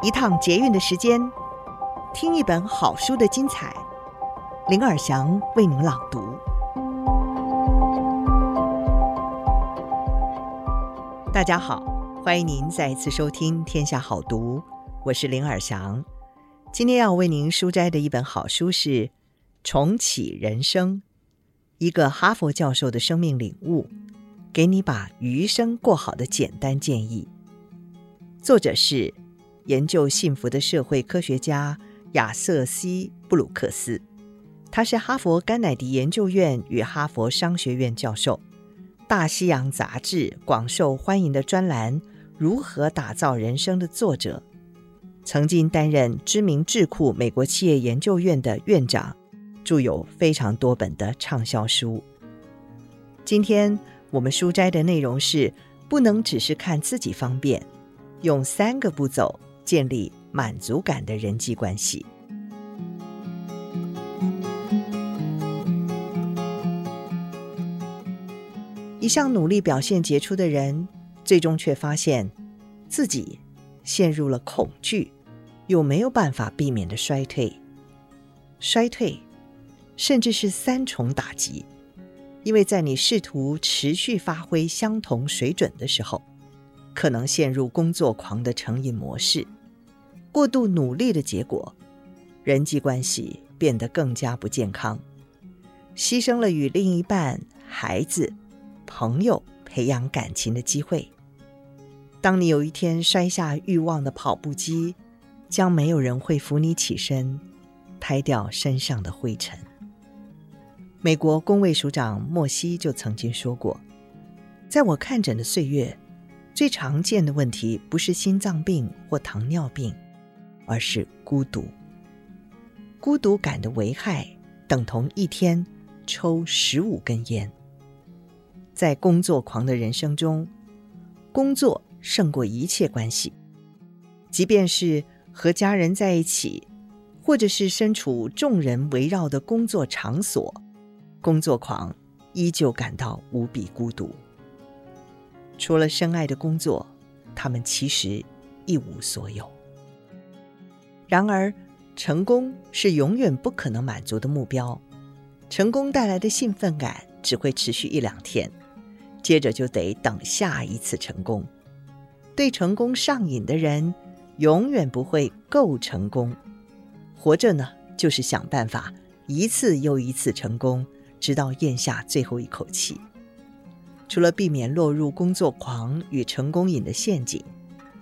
一趟捷运的时间，听一本好书的精彩。林尔祥为您朗读。大家好，欢迎您再一次收听《天下好读》，我是林尔祥。今天要为您书摘的一本好书是《重启人生》，一个哈佛教授的生命领悟，给你把余生过好的简单建议。作者是研究幸福的社会科学家亚瑟西·布鲁克斯，他是哈佛甘乃迪研究院与哈佛商学院教授，大西洋杂志广受欢迎的专栏《如何打造人生》的作者。曾经担任知名智库美国企业研究院的院长，著有非常多本的畅销书。今天我们书斋的内容是：不能只是看自己方便，用三个步骤建立满足感的人际关系。一向努力表现杰出的人，最终却发现自己陷入了恐惧。又没有办法避免的衰退，衰退，甚至是三重打击，因为在你试图持续发挥相同水准的时候，可能陷入工作狂的成瘾模式，过度努力的结果，人际关系变得更加不健康，牺牲了与另一半、孩子、朋友培养感情的机会。当你有一天摔下欲望的跑步机，将没有人会扶你起身，拍掉身上的灰尘。美国公卫署长莫西就曾经说过：“在我看诊的岁月，最常见的问题不是心脏病或糖尿病，而是孤独。孤独感的危害等同一天抽十五根烟。在工作狂的人生中，工作胜过一切关系，即便是。”和家人在一起，或者是身处众人围绕的工作场所，工作狂依旧感到无比孤独。除了深爱的工作，他们其实一无所有。然而，成功是永远不可能满足的目标。成功带来的兴奋感只会持续一两天，接着就得等下一次成功。对成功上瘾的人，永远不会够成功，活着呢，就是想办法一次又一次成功，直到咽下最后一口气。除了避免落入工作狂与成功瘾的陷阱，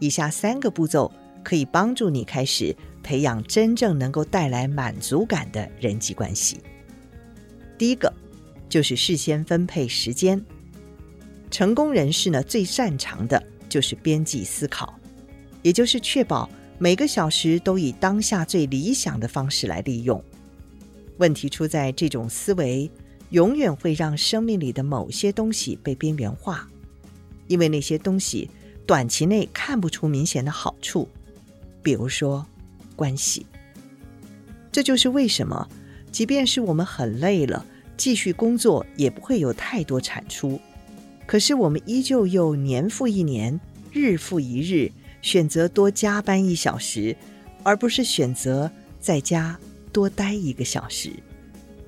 以下三个步骤可以帮助你开始培养真正能够带来满足感的人际关系。第一个就是事先分配时间。成功人士呢，最擅长的就是边际思考。也就是确保每个小时都以当下最理想的方式来利用。问题出在这种思维永远会让生命里的某些东西被边缘化，因为那些东西短期内看不出明显的好处，比如说关系。这就是为什么，即便是我们很累了，继续工作也不会有太多产出，可是我们依旧又年复一年，日复一日。选择多加班一小时，而不是选择在家多待一个小时，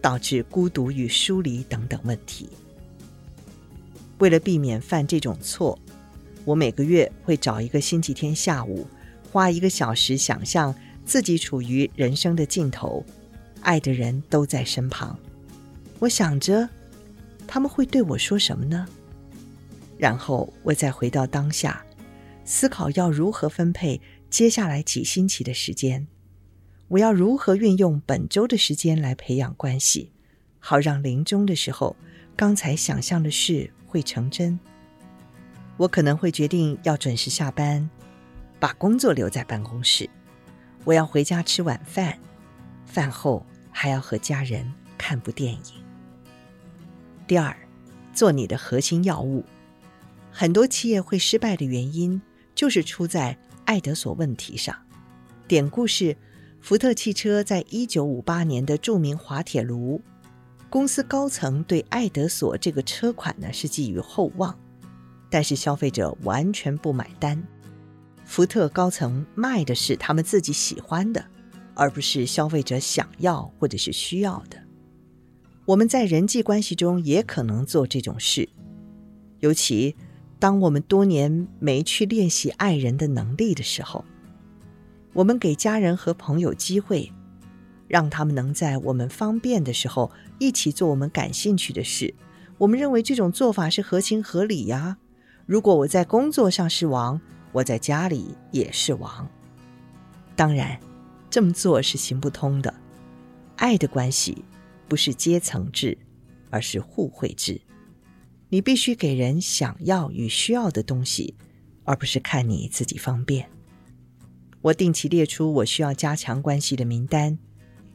导致孤独与疏离等等问题。为了避免犯这种错，我每个月会找一个星期天下午，花一个小时想象自己处于人生的尽头，爱的人都在身旁。我想着他们会对我说什么呢？然后我再回到当下。思考要如何分配接下来几星期的时间，我要如何运用本周的时间来培养关系，好让临终的时候，刚才想象的事会成真。我可能会决定要准时下班，把工作留在办公室。我要回家吃晚饭，饭后还要和家人看部电影。第二，做你的核心要务。很多企业会失败的原因，就是出在爱德所问题上。典故是，福特汽车在一九五八年的著名滑铁卢，公司高层对爱德所这个车款呢是寄予厚望。但是消费者完全不买单，福特高层卖的是他们自己喜欢的，而不是消费者想要或者是需要的。我们在人际关系中也可能做这种事，尤其当我们多年没去练习爱人的能力的时候，我们给家人和朋友机会，让他们能在我们方便的时候一起做我们感兴趣的事。我们认为这种做法是合情合理呀。如果我在工作上是王，我在家里也是王。当然，这么做是行不通的。爱的关系不是阶层制，而是互惠制。你必须给人想要与需要的东西，而不是看你自己方便。我定期列出我需要加强关系的名单。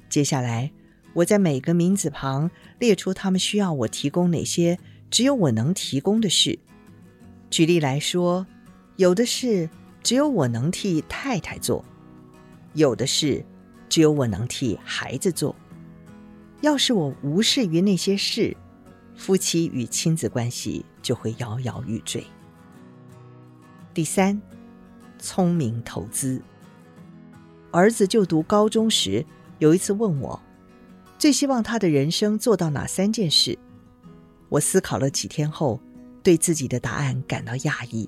接下来，我在每个名字旁列出他们需要我提供哪些只有我能提供的事。举例来说，有的事只有我能替太太做，有的事只有我能替孩子做。要是我无视于那些事，夫妻与亲子关系就会摇摇欲坠。第三，聪明投资。儿子就读高中时，有一次问我，最希望他的人生做到哪三件事？我思考了几天后。对自己的答案感到讶异，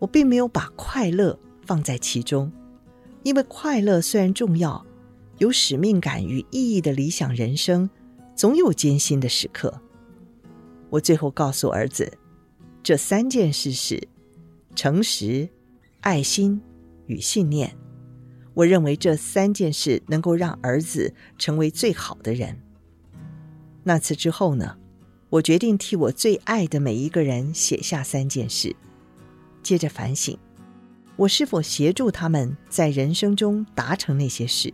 我并没有把快乐放在其中，因为快乐虽然重要，有使命感与意义的理想人生，总有艰辛的时刻。我最后告诉儿子，这三件事是诚实、爱心与信念。我认为这三件事能够让儿子成为最好的人。那次之后呢？我决定替我最爱的每一个人写下三件事，接着反省，我是否协助他们在人生中达成那些事？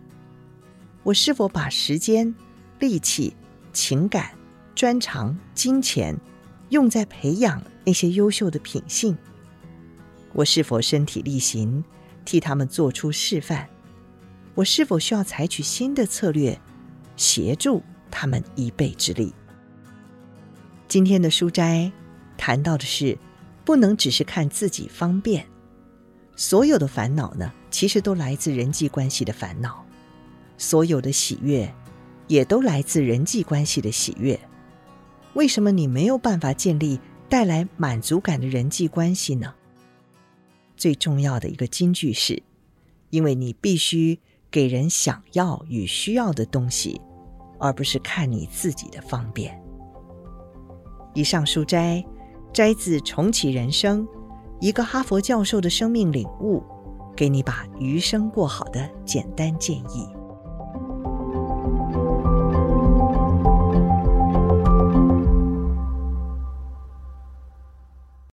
我是否把时间、力气、情感、专长、金钱用在培养那些优秀的品性？我是否身体力行，替他们做出示范？我是否需要采取新的策略，协助他们一臂之力？今天的书斋谈到的是，不能只是看自己方便。所有的烦恼呢，其实都来自人际关系的烦恼；所有的喜悦，也都来自人际关系的喜悦。为什么你没有办法建立带来满足感的人际关系呢？最重要的一个金句是：因为你必须给人想要与需要的东西，而不是看你自己的方便。以上书斋摘自《重启人生》，一个哈佛教授的生命领悟，给你把余生过好的简单建议。